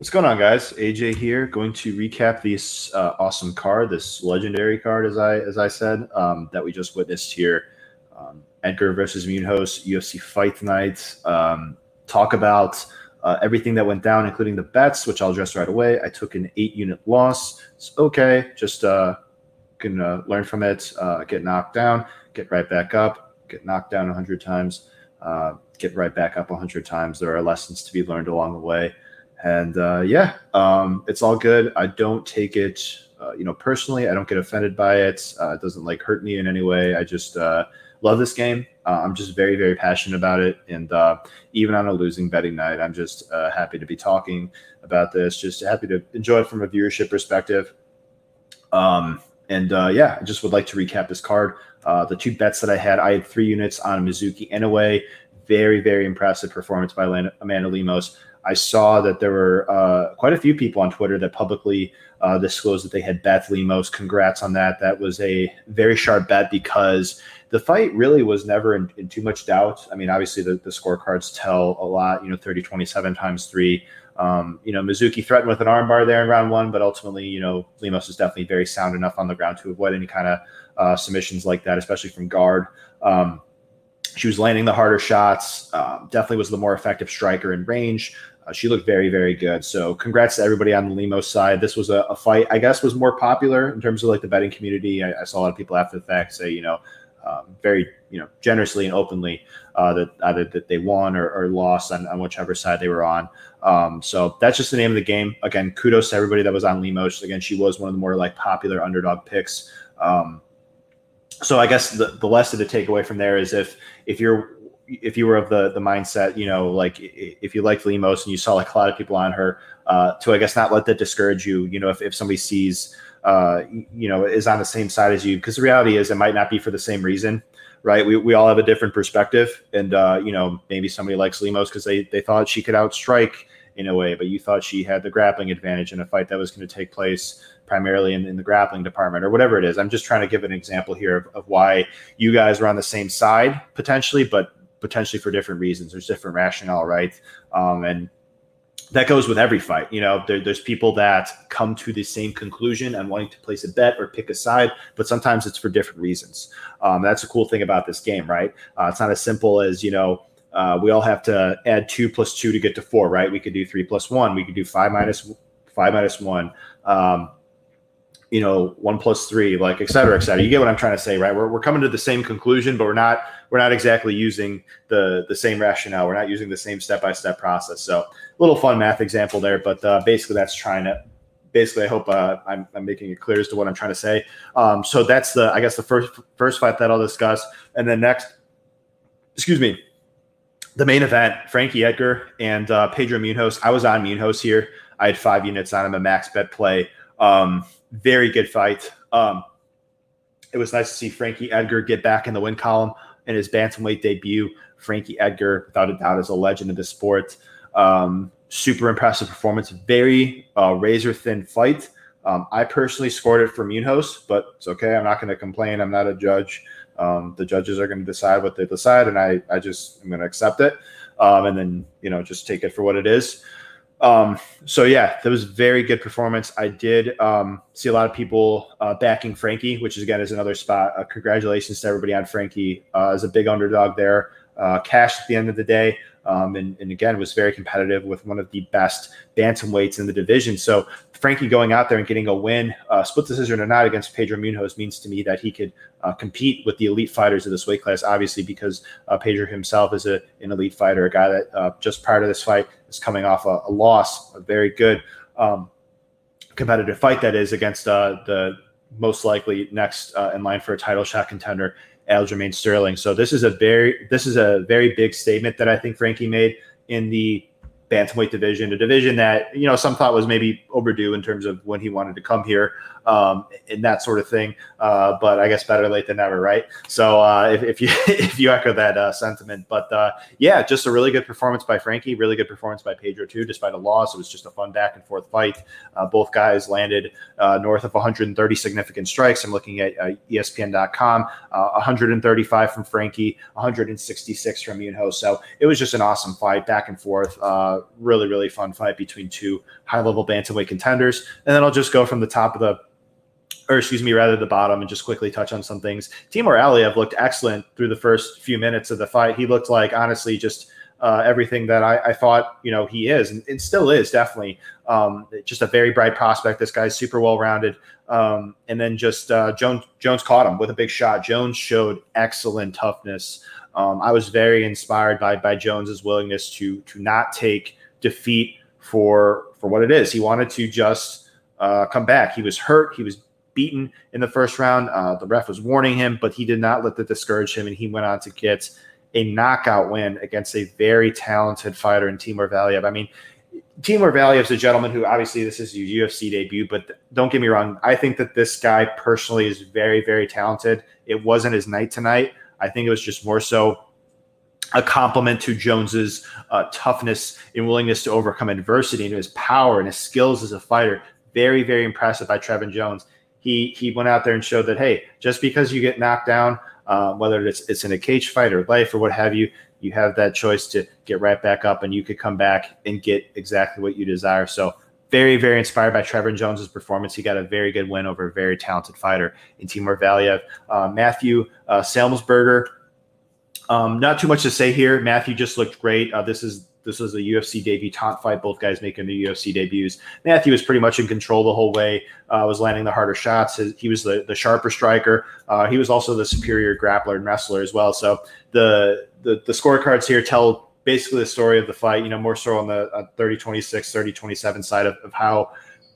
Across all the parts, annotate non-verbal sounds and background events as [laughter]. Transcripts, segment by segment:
What's going on, guys? AJ here, going to recap this uh, awesome card, this legendary card, as I as I said, um, that we just witnessed here. Um, Edgar versus Munhoz UFC Fight Night. Um, talk about uh, everything that went down, including the bets, which I'll address right away. I took an eight-unit loss. It's okay, just uh, can uh, learn from it. Uh, get knocked down, get right back up. Get knocked down a hundred times, uh, get right back up a hundred times. There are lessons to be learned along the way. And uh, yeah, um, it's all good. I don't take it, uh, you know, personally. I don't get offended by it. Uh, it doesn't like hurt me in any way. I just uh, love this game. Uh, I'm just very, very passionate about it. And uh, even on a losing betting night, I'm just happy to be talking about this. Just happy to enjoy it from a viewership perspective. Um, and yeah, I just would like to recap this card. the two bets that I had, I had three units on Mizuki Inoue. Very, very impressive performance by Amanda Lemos. I saw that there were uh, quite a few people on Twitter that publicly uh, disclosed that they had Beth Lemos. Congrats on that. That was a very sharp bet because the fight really was never in, in too much doubt. I mean, obviously the, the scorecards tell a lot, you know, 30, 27 times three. Um, you know, Mizuki threatened with an armbar there in round one, but ultimately, you know, Lemos is definitely very sound enough on the ground to avoid any kind of uh, submissions like that, especially from guard. Um, she was landing the harder shots. Um, definitely was the more effective striker in range. Uh, she looked very, very good. So congrats to everybody on the Lemos side. This was a, a, fight, I guess, was more popular in terms of like the betting community. I, I saw a lot of people after the fact say, you know, um, very, you know, generously and openly uh, that either that they won or, or lost on, on, whichever side they were on. Um, so that's just the name of the game. Again, kudos to everybody that was on Lemos. Again, she was one of the more like popular underdog picks. Um, so I guess the, the lesson to take away from there is if if you're if you were of the the mindset, you know, like if you liked Lemos and you saw like a lot of people on her, uh, to I guess not let that discourage you. You know, if, if somebody sees, uh, you know, is on the same side as you, because the reality is it might not be for the same reason, right? We, we all have a different perspective, and uh, you know, maybe somebody likes Lemos because they they thought she could outstrike in a way, but you thought she had the grappling advantage in a fight that was going to take place primarily in, in, the grappling department or whatever it is. I'm just trying to give an example here of, of why you guys are on the same side potentially, but potentially for different reasons. There's different rationale, right? Um, and that goes with every fight. You know, there, there's people that come to the same conclusion and wanting to place a bet or pick a side, but sometimes it's for different reasons. Um, that's a cool thing about this game, right? Uh, it's not as simple as you know. Uh, we all have to add two plus two to get to four, right? We could do three plus one. We could do five minus five minus one. Um, you know, one plus three, like et cetera, et cetera. You get what I'm trying to say, right? We're, we're coming to the same conclusion, but we're not we're not exactly using the the same rationale. We're not using the same step by step process. So a little fun math example there, but uh, basically that's trying to basically I hope uh, I'm, I'm making it clear as to what I'm trying to say. Um, so that's the I guess the first first fight that I'll discuss, and then next, excuse me, the main event: Frankie Edgar and uh, Pedro Munhoz. I was on Munhoz here. I had five units on him, a max bet play. Um, very good fight. Um, it was nice to see Frankie Edgar get back in the win column in his bantamweight debut. Frankie Edgar, without a doubt, is a legend of the sport. Um, super impressive performance. Very uh, razor thin fight. Um, I personally scored it for Munhoz, but it's okay. I'm not going to complain. I'm not a judge. Um, the judges are going to decide what they decide, and I, I just am going to accept it, um, and then you know just take it for what it is. Um, so yeah, that was very good performance. I did um, see a lot of people uh, backing Frankie, which is again is another spot. Uh, congratulations to everybody on Frankie uh, as a big underdog there. Uh, cash at the end of the day, um, and, and again was very competitive with one of the best bantamweights in the division. So Frankie going out there and getting a win, uh, split decision or not, against Pedro Munhoz means to me that he could uh, compete with the elite fighters of this weight class. Obviously, because uh, Pedro himself is a, an elite fighter, a guy that uh, just prior to this fight is coming off a, a loss, a very good um, competitive fight that is against uh, the most likely next uh, in line for a title shot contender, Aljamain Sterling. So this is a very this is a very big statement that I think Frankie made in the bantamweight division, a division that you know some thought was maybe overdue in terms of when he wanted to come here um, and that sort of thing. Uh, but I guess better late than never, right? So uh, if, if, you [laughs] if you echo that uh, sentiment, but uh, yeah, just a really good performance by Frankie, really good performance by Pedro too, despite a loss. It was just a fun back and forth fight. Uh, both guys landed uh, north of 130 significant strikes. I'm looking at ESPN.com, 135 from Frankie, 166 from Munhoz. So it was just an awesome fight, back and forth. Really, really fun fight between two high level bantamweight contenders. And then I'll just go from the top of the, or excuse me, rather the bottom and just quickly touch on some things. Timur Valiev looked excellent through the first few minutes of the fight. He looked like, honestly, just uh, everything that I, I, thought, you know, he is and, and still is definitely um, just a very bright prospect. This guy's super well rounded. Um, and then just uh, Jones Jones caught him with a big shot. Jones showed excellent toughness. Um, I was very inspired by by Jones's willingness to to not take defeat for for what it is. He wanted to just uh, come back. He was hurt. He was beaten in the first round. Uh, the ref was warning him, but he did not let that discourage him, and he went on to get a knockout win against a very talented fighter in Timur Valiev. I mean, Timur Valiev is a gentleman who obviously this is your UFC debut, but don't get me wrong. I think that this guy personally is very, very talented. It wasn't his night tonight. I think it was just more so a compliment to Jones's uh, toughness and willingness to overcome adversity and his power and his skills as a fighter. Very, very impressive by Trevin Jones. He he went out there and showed that hey, just because you get knocked down, uh, whether it's it's in a cage fight or life or what have you, you have that choice to get right back up and you could come back and get exactly what you desire. So very, very inspired by Trevor Jones's performance. He got a very good win over a very talented fighter in Timur Valiev. Uh, Matthew uh, Semelsberger, um, not too much to say here. Matthew just looked great. Uh, this is this was a UFC debutante fight. Both guys making the UFC debuts. Matthew was pretty much in control the whole way. Uh, was landing the harder shots. He was the, the sharper striker. Uh, he was also the superior grappler and wrestler as well. So the the, the scorecards here tell basically the story of the fight, you know, more so on the uh, 30 26, 30 27 side of, of how,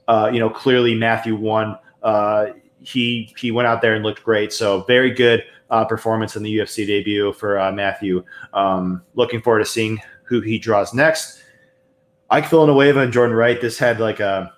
uh, you know, clearly Matthew won. Uh, he he went out there and looked great. So very good uh, performance in the UFC debut for uh, Matthew. Um, looking forward to seeing who he draws next. Ike Villanueva and Jordan Wright. This had like a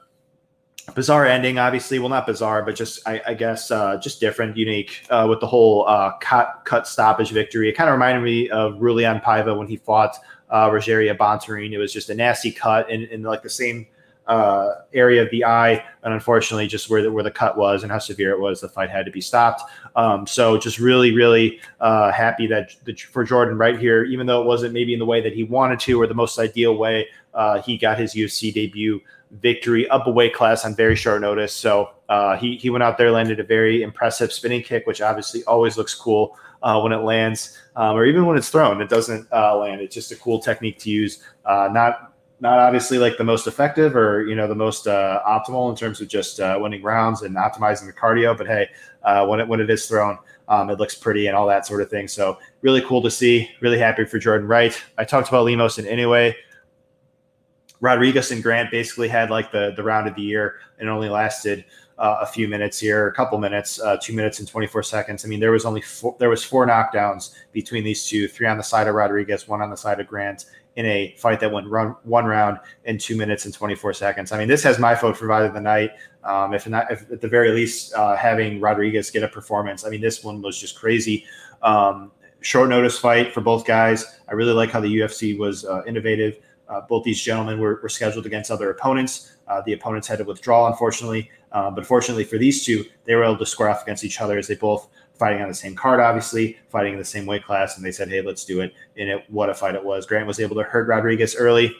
bizarre ending, obviously. Well, not bizarre, but just I, I guess uh, just different, unique uh, with the whole uh, cut cut stoppage victory. It kind of reminded me of Raulian Paiva when he fought uh, Rogerio Bontorin. It was just a nasty cut in, in like the same uh, area of the eye, and unfortunately, just where the, where the cut was and how severe it was, the fight had to be stopped. Um, so, just really, really uh, happy that, that, for Jordan Wright here, even though it wasn't maybe in the way that he wanted to or the most ideal way, uh, he got his UFC debut victory up a weight class on very short notice. So uh, he he went out there, landed a very impressive spinning kick, which obviously always looks cool uh, when it lands, um, or even when it's thrown. It doesn't uh, land. It's just a cool technique to use. Uh, not not obviously like the most effective or you know the most uh, optimal in terms of just uh, winning rounds and optimizing the cardio. But hey, when it when it is thrown. Um, it looks pretty and all that sort of thing. So really cool to see. Really happy for Jordan Wright. I talked about Lemos and Inoue. Rodriguez and Grant basically had like the the round of the year and only lasted uh, a few minutes here, a couple minutes, uh, two minutes and 24 seconds. I mean, there was only four, there was four knockdowns between these two, three on the side of Rodriguez, one on the side of Grant in a fight that went run one round in two minutes and 24 seconds. I mean, this has my vote for fight of the night. Um, if not, if at the very least, uh, having Rodriguez get a performance. I mean, this one was just crazy. Um, short notice fight for both guys. I really like how the UFC was uh, innovative. Uh, both these gentlemen were, were, scheduled against other opponents. Uh, the opponents had to withdraw, unfortunately. Uh, but fortunately for these two, they were able to square off against each other as they both fighting on the same card, obviously, fighting in the same weight class. And they said, hey, let's do it. And it, what a fight it was. Grant was able to hurt Rodriguez early.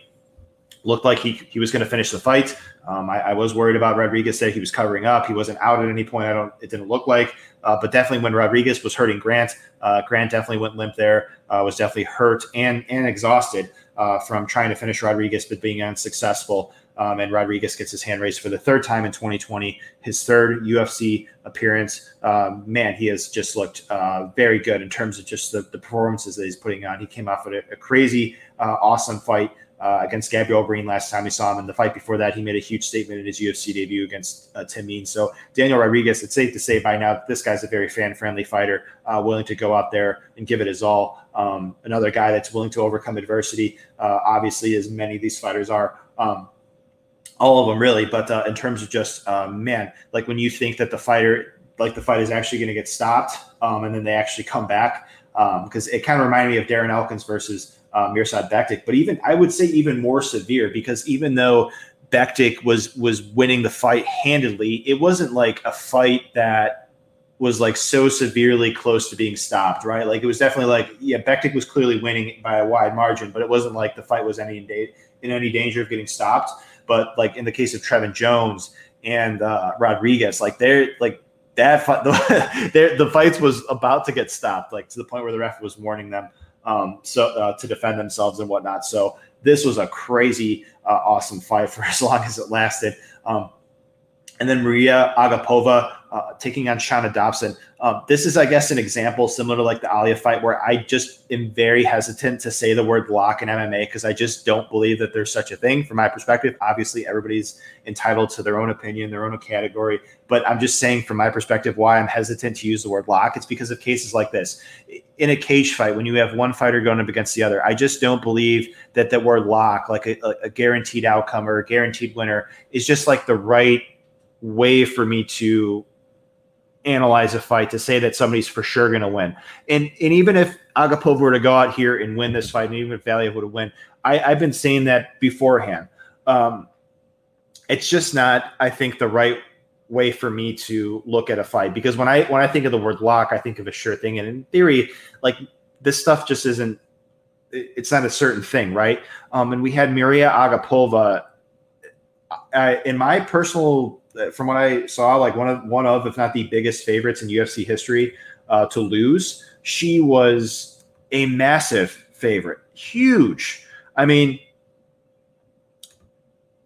Looked like he, he was going to finish the fight. Um, I, I, was worried about Rodriguez. Said he was covering up. He wasn't out at any point. I don't. It didn't look like. Uh, but definitely when Rodriguez was hurting Grant, uh, Grant definitely went limp there. Uh, was definitely hurt and and exhausted uh, from trying to finish Rodriguez, but being unsuccessful. Um, and Rodriguez gets his hand raised for the third time in 2020, his third UFC appearance. Um, man, he has just looked uh, very good in terms of just the, the, performances that he's putting on. He came off with a, a crazy, uh, awesome fight uh, against Gabriel Green last time we saw him. And the fight before that, he made a huge statement in his UFC debut against uh, Tim Means. So Daniel Rodriguez, it's safe to say by now this guy's a very fan-friendly fighter, uh, willing to go out there and give it his all. Um, another guy that's willing to overcome adversity, uh, obviously, as many of these fighters are. Um, all of them really, but uh, in terms of just um, man, like when you think that the fighter, like the fight is actually going to get stopped, um, and then they actually come back, because um, it kind of reminded me of Darren Elkins versus uh, Mirsad Bektic, but even I would say even more severe because even though Bektic was was winning the fight handedly, it wasn't like a fight that was like so severely close to being stopped, right? Like it was definitely like, yeah, Bektic was clearly winning by a wide margin, but it wasn't like the fight was any in, da- in any danger of getting stopped. But like in the case of Trevin Jones and uh, Rodriguez, like they're like that fight, [laughs] the, the fights was about to get stopped, like to the point where the ref was warning them um, so uh, to defend themselves and whatnot. So this was a crazy, uh, awesome fight for [laughs] as long as it lasted. Um, and then Maria Agapova uh, taking on Shana Dobson. Um, this is, I guess, an example similar to like the Alia fight where I just am very hesitant to say the word lock in MMA because I just don't believe that there's such a thing from my perspective. Obviously, everybody's entitled to their own opinion, their own category. But I'm just saying from my perspective why I'm hesitant to use the word lock. It's because of cases like this. In a cage fight, when you have one fighter going up against the other, I just don't believe that the word lock, like a, a guaranteed outcome or a guaranteed winner, is just like the right way for me to analyze a fight to say that somebody's for sure going to win. And and even if Agapova were to go out here and win this fight, and even if Valiev would win, I, I've been saying that beforehand. Um, it's just not, I think, the right way for me to look at a fight because when I when I think of the word lock, I think of a sure thing. And in theory, like this stuff just isn't. It's not a certain thing, right? Um, and we had Maria Agapova. I, in my personal from what I saw, like one of one of, if not the biggest favorites in UFC history uh, to lose. She was a massive favorite, huge. I mean,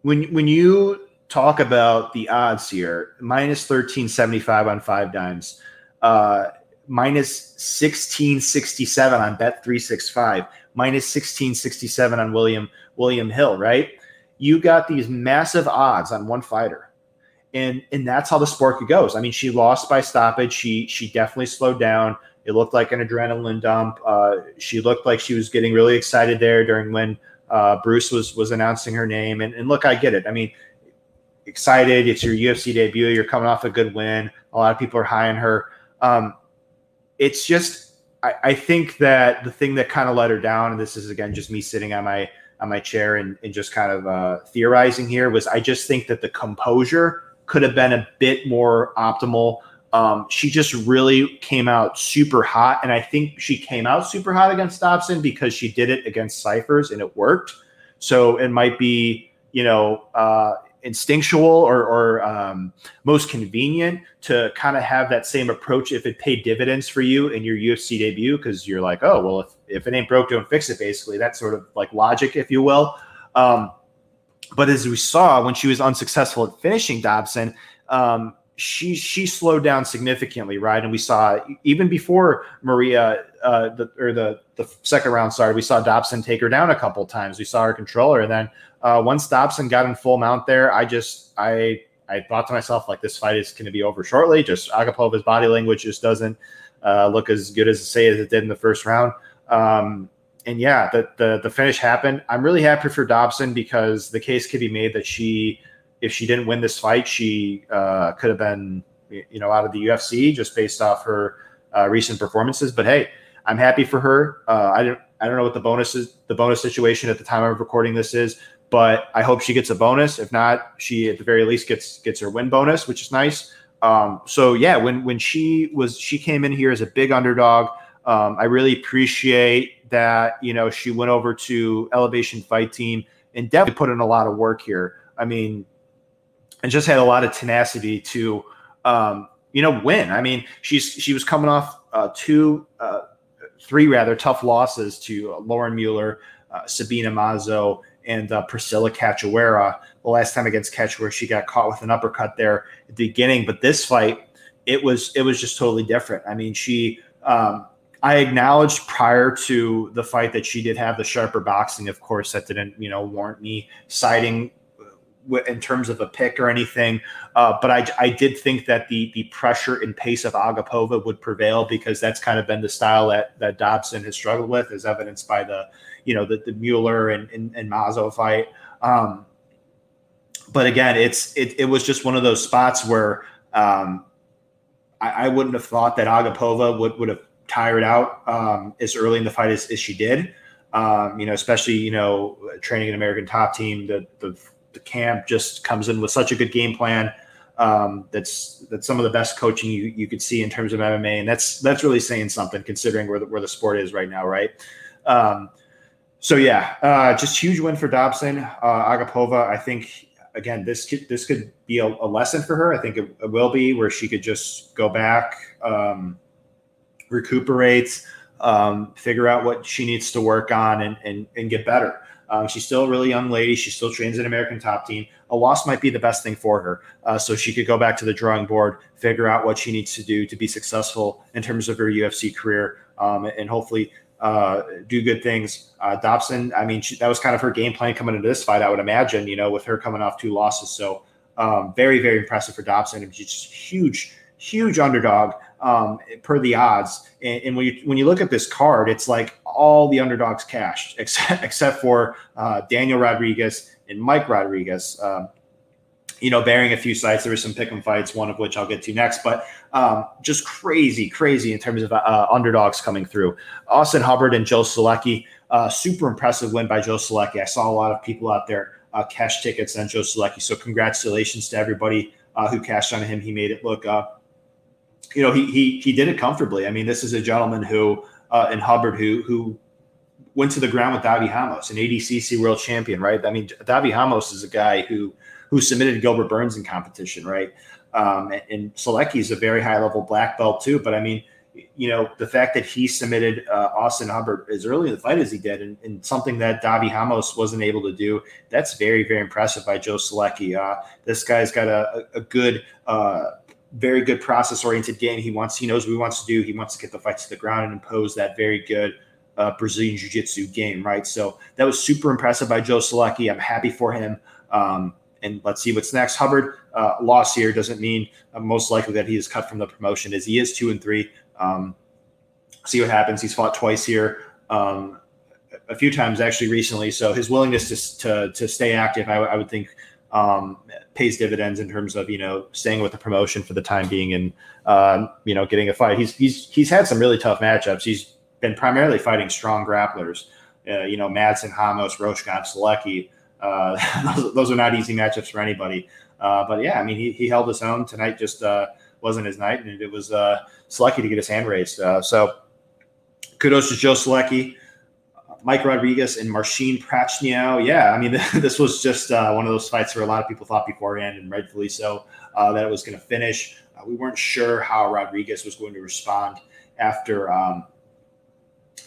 when when you talk about the odds here, minus thirteen seventy five on five dimes, uh, minus sixteen sixty seven on Bet three six five, minus sixteen sixty seven on William William Hill. Right, you got these massive odds on one fighter and and that's how the sport goes. I mean, she lost by stoppage. She she definitely slowed down. It looked like an adrenaline dump. Uh, she looked like she was getting really excited there during when uh, Bruce was was announcing her name. And, and look, I get it. I mean, excited. It's your UFC debut. You're coming off a good win. A lot of people are high on her. Um, it's just I, I think that the thing that kind of let her down, and this is again just me sitting on my on my chair and, and just kind of uh, theorizing here, was I just think that the composure could have been a bit more optimal. Um, she just really came out super hot, and I think she came out super hot against Dobson because she did it against Cifers and it worked. So it might be, you know, uh, instinctual or, or um, most convenient to kind of have that same approach if it paid dividends for you in your UFC debut because you're like, oh well, if, if it ain't broke, don't fix it. Basically, That sort of like logic, if you will. Um, but as we saw when she was unsuccessful at finishing Dobson, um, she she slowed down significantly, right? And we saw even before Maria uh, the or the the second round started, we saw Dobson take her down a couple times. We saw her controller, and then uh, once Dobson got in full mount there, I just I I thought to myself like this fight is going to be over shortly. Just Agapova's body language just doesn't uh, look as good as say as it did in the first round. Um, and yeah, the, the the finish happened. I'm really happy for Dobson because the case could be made that she, if she didn't win this fight, she uh, could have been you know out of the UFC just based off her uh, recent performances. But hey, I'm happy for her. Uh, I don't I don't know what the bonus is, the bonus situation at the time of recording this is, but I hope she gets a bonus. If not, she at the very least gets gets her win bonus, which is nice. Um, so yeah, when when she was she came in here as a big underdog. Um, I really appreciate that you know she went over to Elevation Fight Team and definitely put in a lot of work here. I mean, and just had a lot of tenacity to um, you know win. I mean, she's she was coming off uh, two, uh, three rather tough losses to Lauren Mueller, uh, Sabina Mazo, and uh, Priscila Cachoeira. The last time against Cachoeira, she got caught with an uppercut there at the beginning, but this fight, it was it was just totally different. I mean, she um, I acknowledged prior to the fight that she did have the sharper boxing. Of course, that didn't you know warrant me siding in terms of a pick or anything. Uh, but I, I did think that the the pressure and pace of Agapova would prevail because that's kind of been the style that that Dobson has struggled with, as evidenced by the you know the, the Mueller and, and, and Mazo fight. Um, but again, it's it, it was just one of those spots where um, I, I, wouldn't have thought that Agapova would would have tired out um, as early in the fight as, as she did. Um, you know, especially you know training an American top team, the, the, the camp just comes in with such a good game plan. Um, that's that's some of the best coaching you, you could see in terms of MMA, and that's that's really saying something considering where the, where the sport is right now, right? Um, so yeah, uh, just huge win for Dobson. Uh, Agapova, I think again this could, this could be a, a lesson for her. I think it, it, will be where she could just go back, um, recuperate, um, figure out what she needs to work on, and and, and get better. Um, she's still a really young lady. She still trains in American top team. A loss might be the best thing for her. Uh, so she could go back to the drawing board, figure out what she needs to do to be successful in terms of her UFC career, um, and hopefully uh, do good things. Uh, Dobson, I mean, she, that was kind of her game plan coming into this fight, I would imagine, you know, with her coming off two losses. So um, very, very impressive for Dobson. She's just huge, huge underdog um, per the odds. And, and, when you when you look at this card, it's like all the underdogs cashed except [laughs] except for uh, Daniel Rodriguez and Mike Rodriguez. Um, you know, bearing a few sites. There were some pick'em fights, one of which I'll get to next, but um, just crazy, crazy in terms of uh, underdogs coming through. Austin Hubbard and Joe Solecki, uh, super impressive win by Joe Solecki. I saw a lot of people out there uh, cash tickets on Joe Solecki. so congratulations to everybody uh, who cashed on him. He made it look uh, you know, he he he did it comfortably. I mean, this is a gentleman who uh, in Hubbard who who went to the ground with Davi Ramos, an ADCC world champion, right? I mean, Davi Ramos is a guy who who submitted Gilbert Burns in competition, right? Um, and, and Solecki is a very high level black belt too. But I mean, you know, the fact that he submitted uh, Austin Hubbard as early in the fight as he did, and, and, something that Davi Ramos wasn't able to do, that's very, very impressive by Joe Solecki. Uh, this guy's got a, a good uh, very good process oriented game. He wants, he knows what he wants to do. He wants to get the fight to the ground and impose that very good uh, Brazilian Jiu Jitsu game, right? So that was super impressive by Joe Solecki. I'm happy for him. Um, and let's see what's next. Hubbard uh, loss here doesn't mean uh, most likely that he is cut from the promotion. As he is two and three. Um, see what happens. He's fought twice here, um, a few times actually recently. So his willingness to to, to stay active, I, I would think, um, pays dividends in terms of you know staying with the promotion for the time being and uh, you know getting a fight. He's he's he's had some really tough matchups. He's been primarily fighting strong grapplers. Uh, you know, Madsen, Ramos, Rohskopf, Solecki. Uh, [laughs] those, are not easy matchups for anybody. Uh, but yeah, I mean, he, he held his own tonight. Just uh, wasn't his night, and it was uh, Solecki to get his hand raised. Uh, so kudos to Joe Solecki. Mike Rodriguez and Marcin Prachnio. Yeah, I mean, [laughs] this was just uh, one of those fights where a lot of people thought beforehand, and rightfully so, uh, that it was going to finish. Uh, we weren't sure how Rodriguez was going to respond after, um,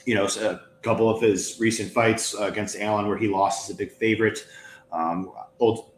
you know, a couple of his recent fights uh, against Allan, where he lost as a big favorite. Um,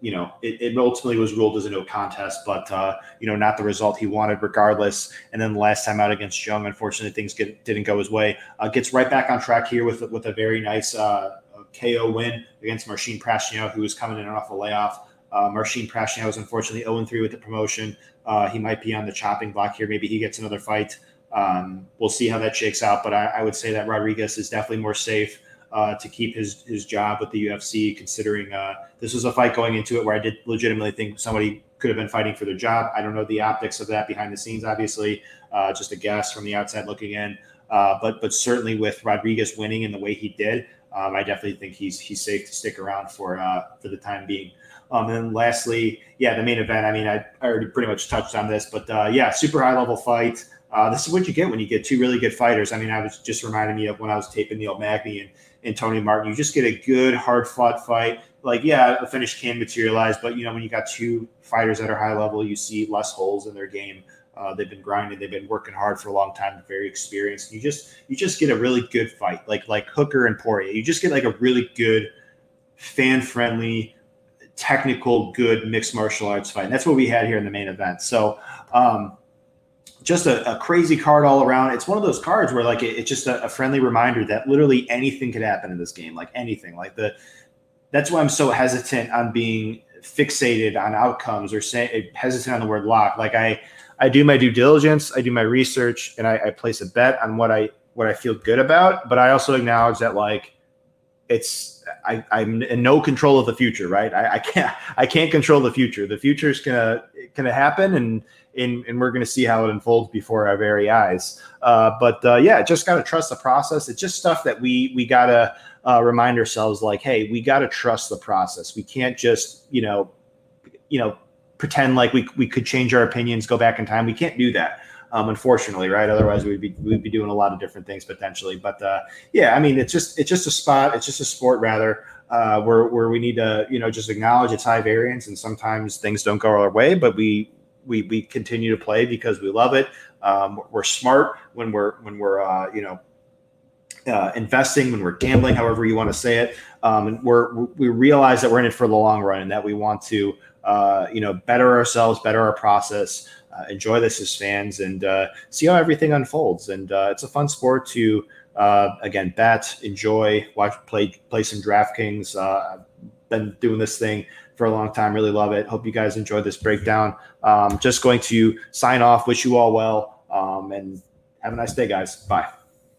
you know, it, it, ultimately was ruled as a no contest, but uh, you know, not the result he wanted, regardless. And then the last time out against Jung, unfortunately, things get, didn't go his way. Uh, gets right back on track here with with a very nice uh, KO win against Marcin Prachnio, who was coming in off a layoff. Uh, Marcin Prachnio is unfortunately 0 3 with the promotion. Uh, he might be on the chopping block here. Maybe he gets another fight. Um, we'll see how that shakes out, but I, I would say that Rodriguez is definitely more safe uh, to keep his his job with the UFC. Considering uh, this was a fight going into it where I did legitimately think somebody could have been fighting for their job. I don't know the optics of that behind the scenes. Obviously, uh, just a guess from the outside looking in. Uh, but but certainly with Rodriguez winning in the way he did, um, I definitely think he's he's safe to stick around for uh, for the time being. Um, and then lastly, yeah, the main event. I mean, I, I already pretty much touched on this, but uh, yeah, super high level fight. Uh, this is what you get when you get two really good fighters. I mean, I was just reminding me of when I was taping Neil Magny and and Tony Martin. You just get a good, hard fought fight. Like, yeah, a finish can materialize, but you know, when you got two fighters that are high level, you see less holes in their game. Uh, they've been grinding, they've been working hard for a long time, very experienced. You just you just get a really good fight, like like Hooker and Poirier. You just get like a really good, fan friendly, technical, good mixed martial arts fight. And that's what we had here in the main event. So. Um, just a, a, crazy card all around. It's one of those cards where like it, it's just a, a, friendly reminder that literally anything could happen in this game, like anything. Like the that's why I'm so hesitant on being fixated on outcomes or say hesitant on the word lock. Like I I do my due diligence, I do my research, and I, I place a bet on what I what I feel good about. But I also acknowledge that like it's I, I'm in no control of the future, right? I, I can't [laughs] I can't control the future. The future is gonna gonna happen, and and, and we're to see how it unfolds before our very eyes. Uh, but uh, yeah, just got to trust the process. It's just stuff that we we got to uh, remind ourselves, like, hey, we got to trust the process. We can't just you know, you know, pretend like we we could change our opinions, go back in time. We can't do that. Um, unfortunately, right? Otherwise, we'd be we'd be doing a lot of different things potentially. But uh, yeah, I mean, it's just it's just a spot. It's just a sport rather uh, where where we need to you know just acknowledge it's high variance and sometimes things don't go our way, but we we we continue to play because we love it. Um, we're smart when we're when we're uh, you know uh, investing, when we're gambling, however you want to say it. Um, and we're we realize that we're in it for the long run and that we want to uh, you know better ourselves, better our process, enjoy this as fans, and uh, see how everything unfolds. And uh, it's a fun sport to uh, again bet, enjoy, watch, play play some DraftKings. Uh, been doing this thing for a long time. Really love it. Hope you guys enjoyed this breakdown. Um, just going to sign off. Wish you all well. Um, and have a nice day, guys. Bye.